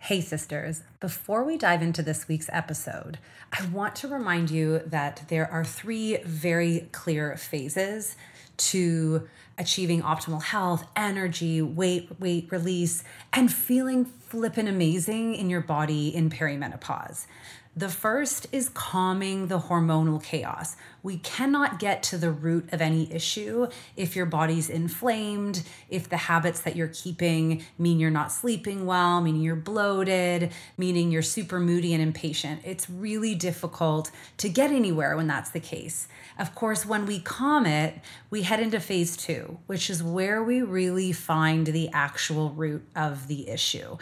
Hey, sisters, before we dive into this week's episode, I want to remind you that there are three very clear phases to achieving optimal health, energy, weight, weight release, and feeling flippin' amazing in your body in perimenopause. The first is calming the hormonal chaos. We cannot get to the root of any issue if your body's inflamed, if the habits that you're keeping mean you're not sleeping well, meaning you're bloated, meaning you're super moody and impatient. It's really difficult to get anywhere when that's the case. Of course, when we calm it, we head into phase two, which is where we really find the actual root of the issue.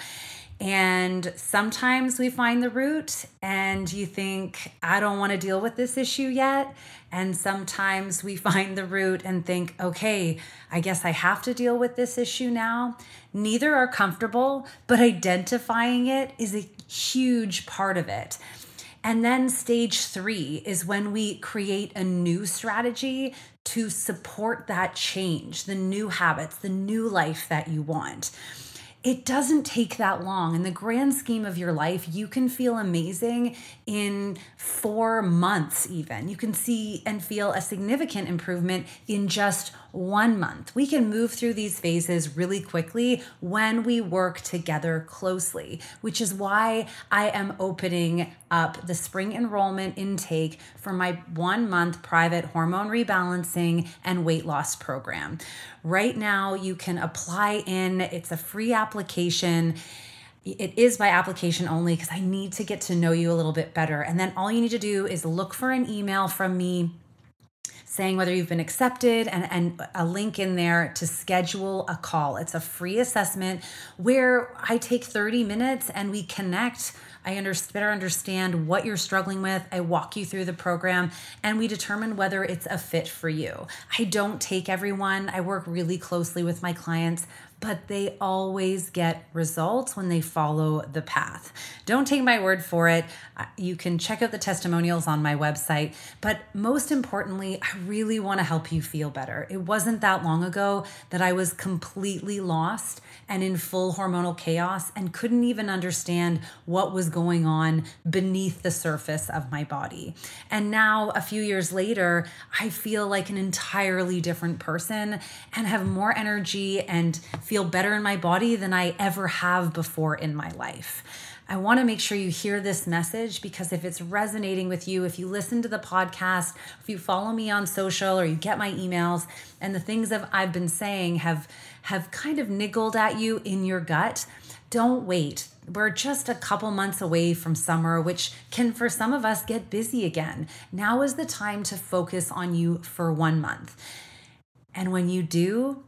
And sometimes we find the root and you think, I don't want to deal with this issue yet. And sometimes we find the root and think, okay, I guess I have to deal with this issue now. Neither are comfortable, but identifying it is a huge part of it. And then stage three is when we create a new strategy to support that change, the new habits, the new life that you want it doesn't take that long. In the grand scheme of your life, you can feel amazing in four months, even. You can see and feel a significant improvement in just one month. We can move through these phases really quickly when we work together closely, which is why I am opening up the spring enrollment intake for my one month private hormone rebalancing and weight loss program. Right now, you can apply in, it's a free application it is by application only because I need to get to know you a little bit better. And then all you need to do is look for an email from me saying whether you've been accepted and, and a link in there to schedule a call. It's a free assessment where I take 30 minutes and we connect. I under, better understand what you're struggling with. I walk you through the program and we determine whether it's a fit for you. I don't take everyone. I work really closely with my clients but they always get results when they follow the path. Don't take my word for it. You can check out the testimonials on my website. But most importantly, I really want to help you feel better. It wasn't that long ago that I was completely lost and in full hormonal chaos and couldn't even understand what was going on beneath the surface of my body. And now, a few years later, I feel like an entirely different person and have more energy and feel better in my body than I ever have before in my life. I want to make sure you hear this message because if it's resonating with you, if you listen to the podcast, if you follow me on social or you get my emails and the things that I've been saying have have kind of niggled at you in your gut, don't wait. We're just a couple months away from summer, which can for some of us get busy again. Now is the time to focus on you for 1 month. And when you do,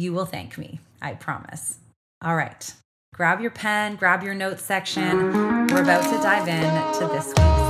you will thank me, I promise. All right, grab your pen, grab your notes section. We're about to dive in to this week's.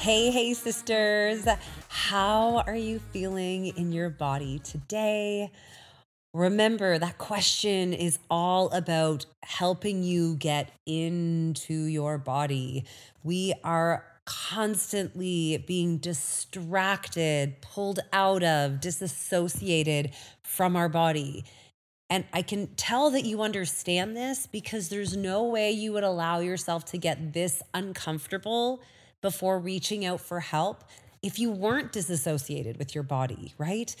Hey, hey, sisters. How are you feeling in your body today? Remember, that question is all about helping you get into your body. We are constantly being distracted, pulled out of, disassociated from our body. And I can tell that you understand this because there's no way you would allow yourself to get this uncomfortable before reaching out for help if you weren't disassociated with your body, right?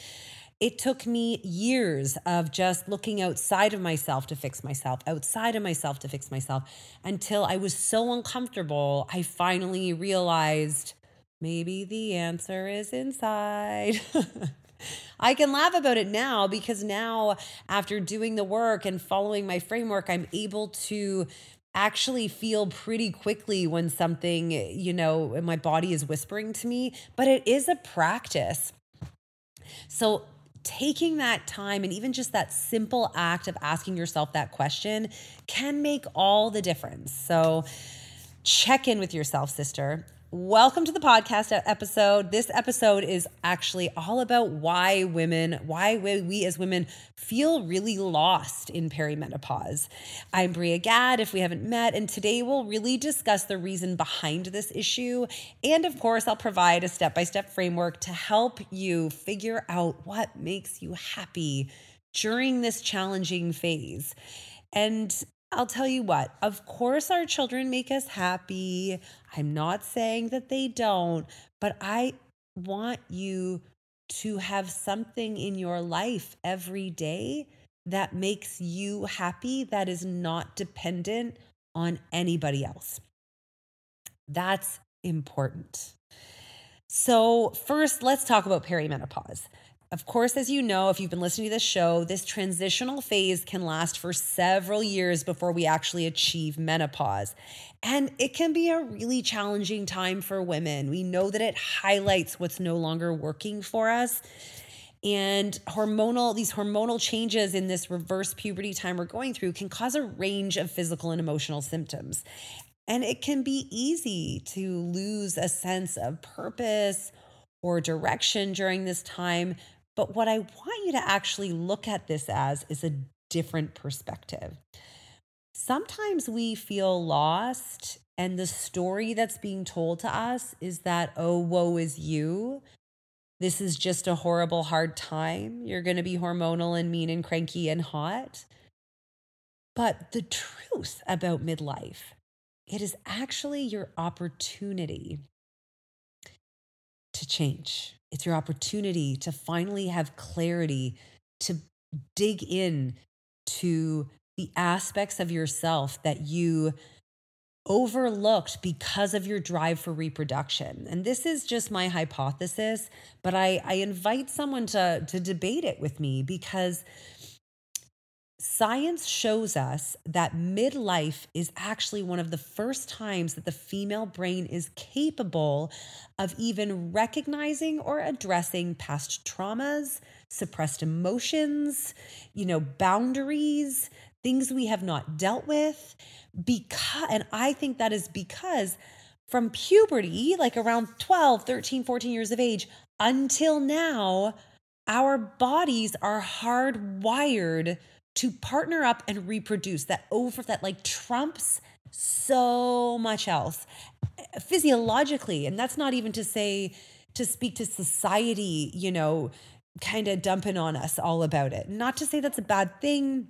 It took me years of just looking outside of myself to fix myself, outside of myself to fix myself, until I was so uncomfortable, I finally realized maybe the answer is inside. I can laugh about it now because now, after doing the work and following my framework, I'm able to actually feel pretty quickly when something, you know, my body is whispering to me, but it is a practice. So, taking that time and even just that simple act of asking yourself that question can make all the difference. So, check in with yourself, sister. Welcome to the podcast episode. This episode is actually all about why women, why we as women feel really lost in perimenopause. I'm Bria Gadd, if we haven't met, and today we'll really discuss the reason behind this issue. And of course, I'll provide a step by step framework to help you figure out what makes you happy during this challenging phase. And I'll tell you what, of course, our children make us happy. I'm not saying that they don't, but I want you to have something in your life every day that makes you happy, that is not dependent on anybody else. That's important. So, first, let's talk about perimenopause. Of course, as you know, if you've been listening to this show, this transitional phase can last for several years before we actually achieve menopause. And it can be a really challenging time for women. We know that it highlights what's no longer working for us. And hormonal, these hormonal changes in this reverse puberty time we're going through can cause a range of physical and emotional symptoms. And it can be easy to lose a sense of purpose or direction during this time but what I want you to actually look at this as is a different perspective. Sometimes we feel lost, and the story that's being told to us is that, oh, woe is you. This is just a horrible, hard time. You're going to be hormonal and mean and cranky and hot. But the truth about midlife, it is actually your opportunity to change. It's your opportunity to finally have clarity, to dig in to the aspects of yourself that you overlooked because of your drive for reproduction. And this is just my hypothesis, but I, I invite someone to, to debate it with me because Science shows us that midlife is actually one of the first times that the female brain is capable of even recognizing or addressing past traumas, suppressed emotions, you know, boundaries, things we have not dealt with. Because and I think that is because from puberty, like around 12, 13, 14 years of age until now, our bodies are hardwired to partner up and reproduce that over that like trumps so much else eh, physiologically and that's not even to say to speak to society you know kind of dumping on us all about it not to say that's a bad thing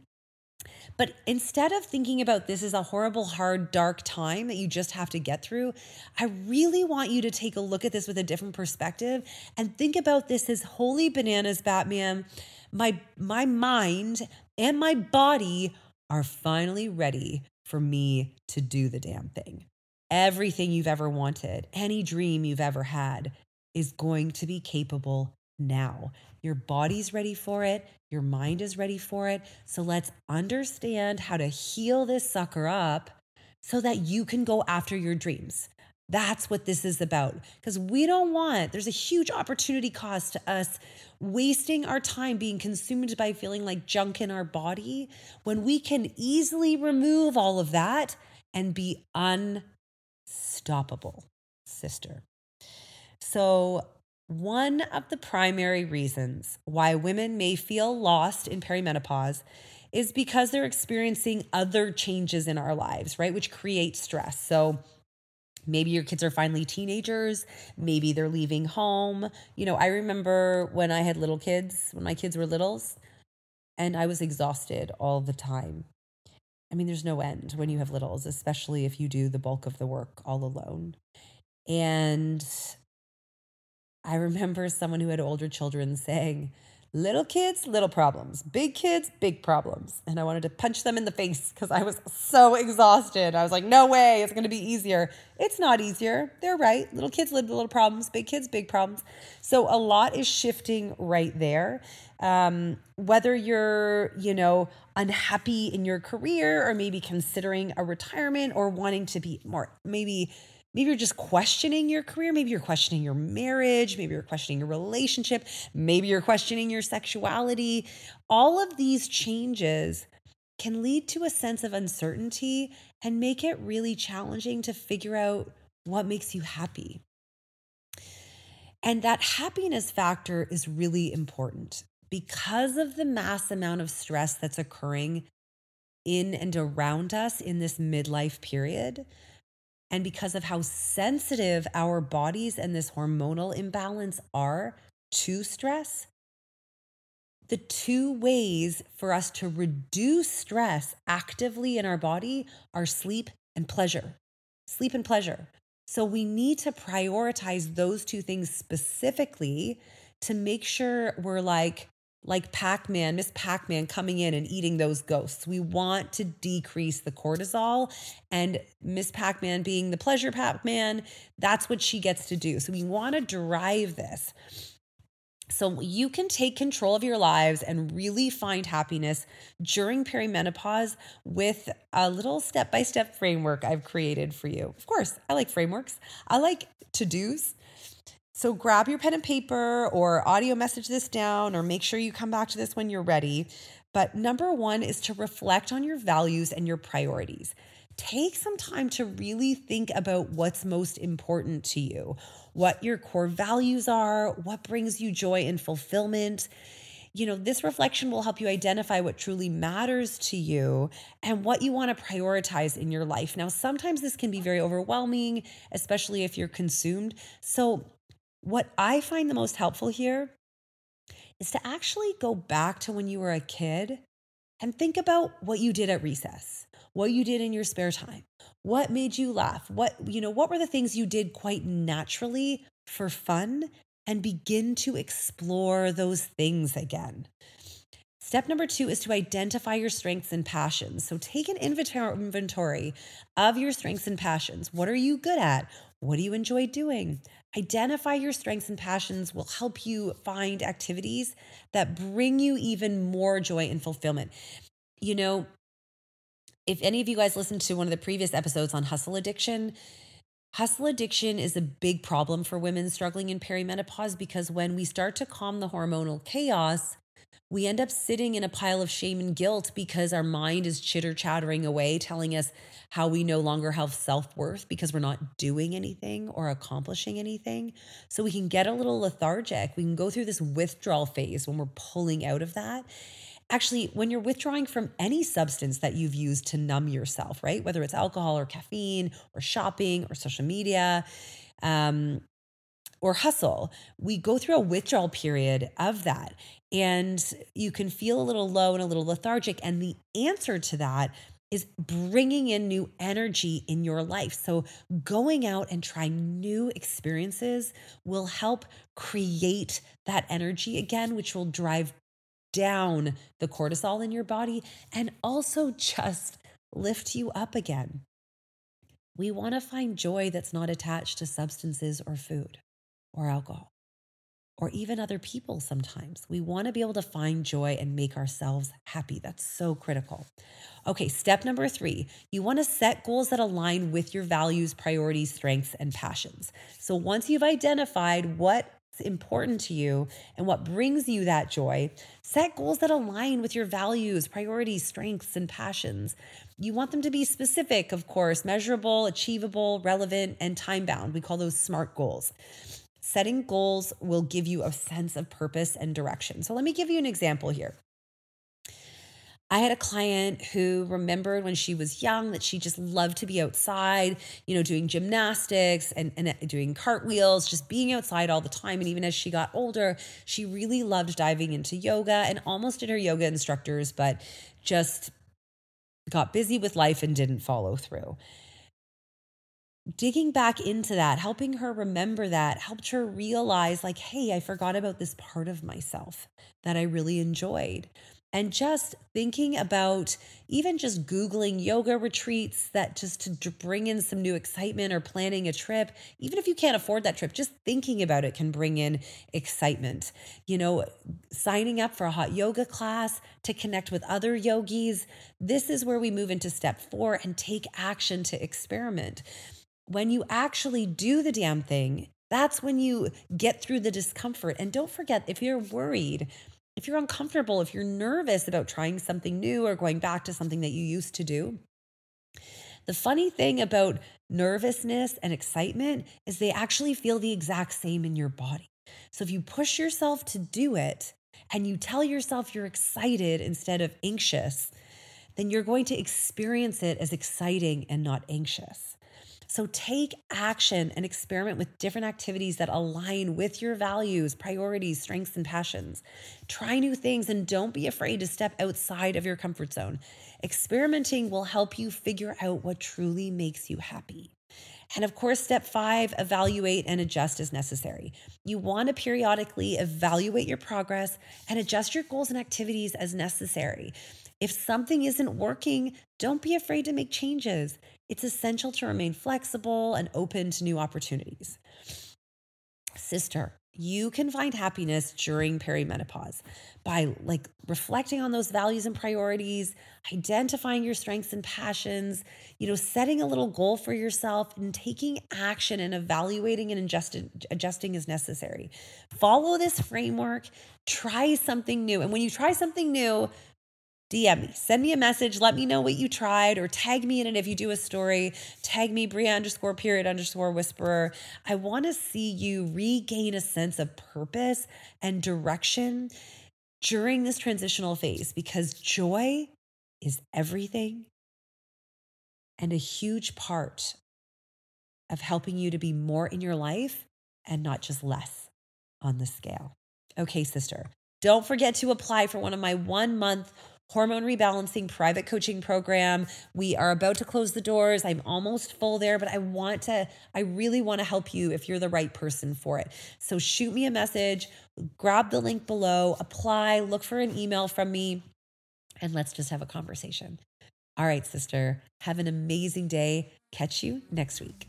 but instead of thinking about this as a horrible, hard, dark time that you just have to get through, I really want you to take a look at this with a different perspective and think about this as holy bananas, Batman. My my mind and my body are finally ready for me to do the damn thing. Everything you've ever wanted, any dream you've ever had, is going to be capable now. Your body's ready for it, your mind is ready for it. So let's understand how to heal this sucker up so that you can go after your dreams. That's what this is about. Because we don't want, there's a huge opportunity cost to us wasting our time being consumed by feeling like junk in our body when we can easily remove all of that and be unstoppable, sister. So, one of the primary reasons why women may feel lost in perimenopause is because they're experiencing other changes in our lives, right? Which create stress. So, Maybe your kids are finally teenagers. Maybe they're leaving home. You know, I remember when I had little kids, when my kids were littles, and I was exhausted all the time. I mean, there's no end when you have littles, especially if you do the bulk of the work all alone. And I remember someone who had older children saying, Little kids, little problems. Big kids, big problems. And I wanted to punch them in the face because I was so exhausted. I was like, no way, it's going to be easier. It's not easier. They're right. Little kids live little problems, big kids, big problems. So a lot is shifting right there. Um, whether you're, you know, unhappy in your career or maybe considering a retirement or wanting to be more, maybe Maybe you're just questioning your career. Maybe you're questioning your marriage. Maybe you're questioning your relationship. Maybe you're questioning your sexuality. All of these changes can lead to a sense of uncertainty and make it really challenging to figure out what makes you happy. And that happiness factor is really important because of the mass amount of stress that's occurring in and around us in this midlife period and because of how sensitive our bodies and this hormonal imbalance are to stress, the two ways for us to reduce stress actively in our body are sleep and pleasure. Sleep and pleasure. So we need to prioritize those two things specifically to make sure we're like like Pac Man, Miss Pac Man coming in and eating those ghosts. We want to decrease the cortisol, and Miss Pac Man being the pleasure Pac Man, that's what she gets to do. So we want to drive this. So you can take control of your lives and really find happiness during perimenopause with a little step by step framework I've created for you. Of course, I like frameworks, I like to dos. So grab your pen and paper or audio message this down or make sure you come back to this when you're ready. But number one is to reflect on your values and your priorities. Take some time to really think about what's most important to you, what your core values are, what brings you joy and fulfillment. You know, this reflection will help you identify what truly matters to you and what you want to prioritize in your life. Now, sometimes this can be very overwhelming, especially if you're consumed. So, what I find the most helpful here is to actually go back to when you were a kid and think about what you did at recess, what you did in your spare time, what made you laugh, what you know, what were the things you did quite naturally for fun and begin to explore those things again. Step number two is to identify your strengths and passions. So take an inventory of your strengths and passions. What are you good at? What do you enjoy doing? Identify your strengths and passions will help you find activities that bring you even more joy and fulfillment. You know, if any of you guys listened to one of the previous episodes on hustle addiction, hustle addiction is a big problem for women struggling in perimenopause because when we start to calm the hormonal chaos, we end up sitting in a pile of shame and guilt because our mind is chitter chattering away, telling us how we no longer have self worth because we're not doing anything or accomplishing anything. So we can get a little lethargic. We can go through this withdrawal phase when we're pulling out of that. Actually, when you're withdrawing from any substance that you've used to numb yourself, right? Whether it's alcohol or caffeine or shopping or social media, um, or hustle, we go through a withdrawal period of that. And you can feel a little low and a little lethargic. And the answer to that is bringing in new energy in your life. So, going out and trying new experiences will help create that energy again, which will drive down the cortisol in your body and also just lift you up again. We want to find joy that's not attached to substances or food or alcohol or even other people sometimes. We want to be able to find joy and make ourselves happy. That's so critical. Okay, step number three you want to set goals that align with your values, priorities, strengths, and passions. So once you've identified what's important to you and what brings you that joy, set goals that align with your values, priorities, strengths, and passions. You want them to be specific, of course, measurable, achievable, relevant, and time bound. We call those SMART goals. Setting goals will give you a sense of purpose and direction. So, let me give you an example here. I had a client who remembered when she was young that she just loved to be outside, you know, doing gymnastics and, and uh, doing cartwheels, just being outside all the time. And even as she got older, she really loved diving into yoga and almost did her yoga instructors, but just got busy with life and didn't follow through. Digging back into that, helping her remember that, helped her realize, like, hey, I forgot about this part of myself that I really enjoyed. And just thinking about even just googling yoga retreats that just to bring in some new excitement or planning a trip even if you can't afford that trip just thinking about it can bring in excitement. You know signing up for a hot yoga class to connect with other yogis this is where we move into step 4 and take action to experiment when you actually do the damn thing that's when you get through the discomfort. And don't forget, if you're worried if you're uncomfortable, if you're nervous about trying something new or going back to something that you used to do, the funny thing about nervousness and excitement is they actually feel the exact same in your body. So if you push yourself to do it and you tell yourself you're excited instead of anxious, then you're going to experience it as exciting and not anxious. So take action and experiment with different activities that align with your values, priorities, strengths, and passions. Try new things and don't be afraid to step outside of your comfort zone. Experimenting will help you figure out what truly makes you happy. And of course, step five, evaluate and adjust as necessary. You want to periodically evaluate your progress and adjust your goals and activities as necessary. If something isn't working, don't be afraid to make changes it's essential to remain flexible and open to new opportunities. Sister, you can find happiness during perimenopause by like reflecting on those values and priorities, identifying your strengths and passions, you know, setting a little goal for yourself and taking action and evaluating and adjusting, adjusting as necessary. Follow this framework, try something new. And when you try something new, DM me, send me a message, let me know what you tried, or tag me in it if you do a story. Tag me, Bria underscore period underscore whisperer. I want to see you regain a sense of purpose and direction during this transitional phase because joy is everything and a huge part of helping you to be more in your life and not just less on the scale. Okay, sister, don't forget to apply for one of my one month hormone rebalancing private coaching program. We are about to close the doors. I'm almost full there, but I want to, I really want to help you if you're the right person for it. So shoot me a message, grab the link below, apply, look for an email from me, and let's just have a conversation. All right, sister, have an amazing day. Catch you next week.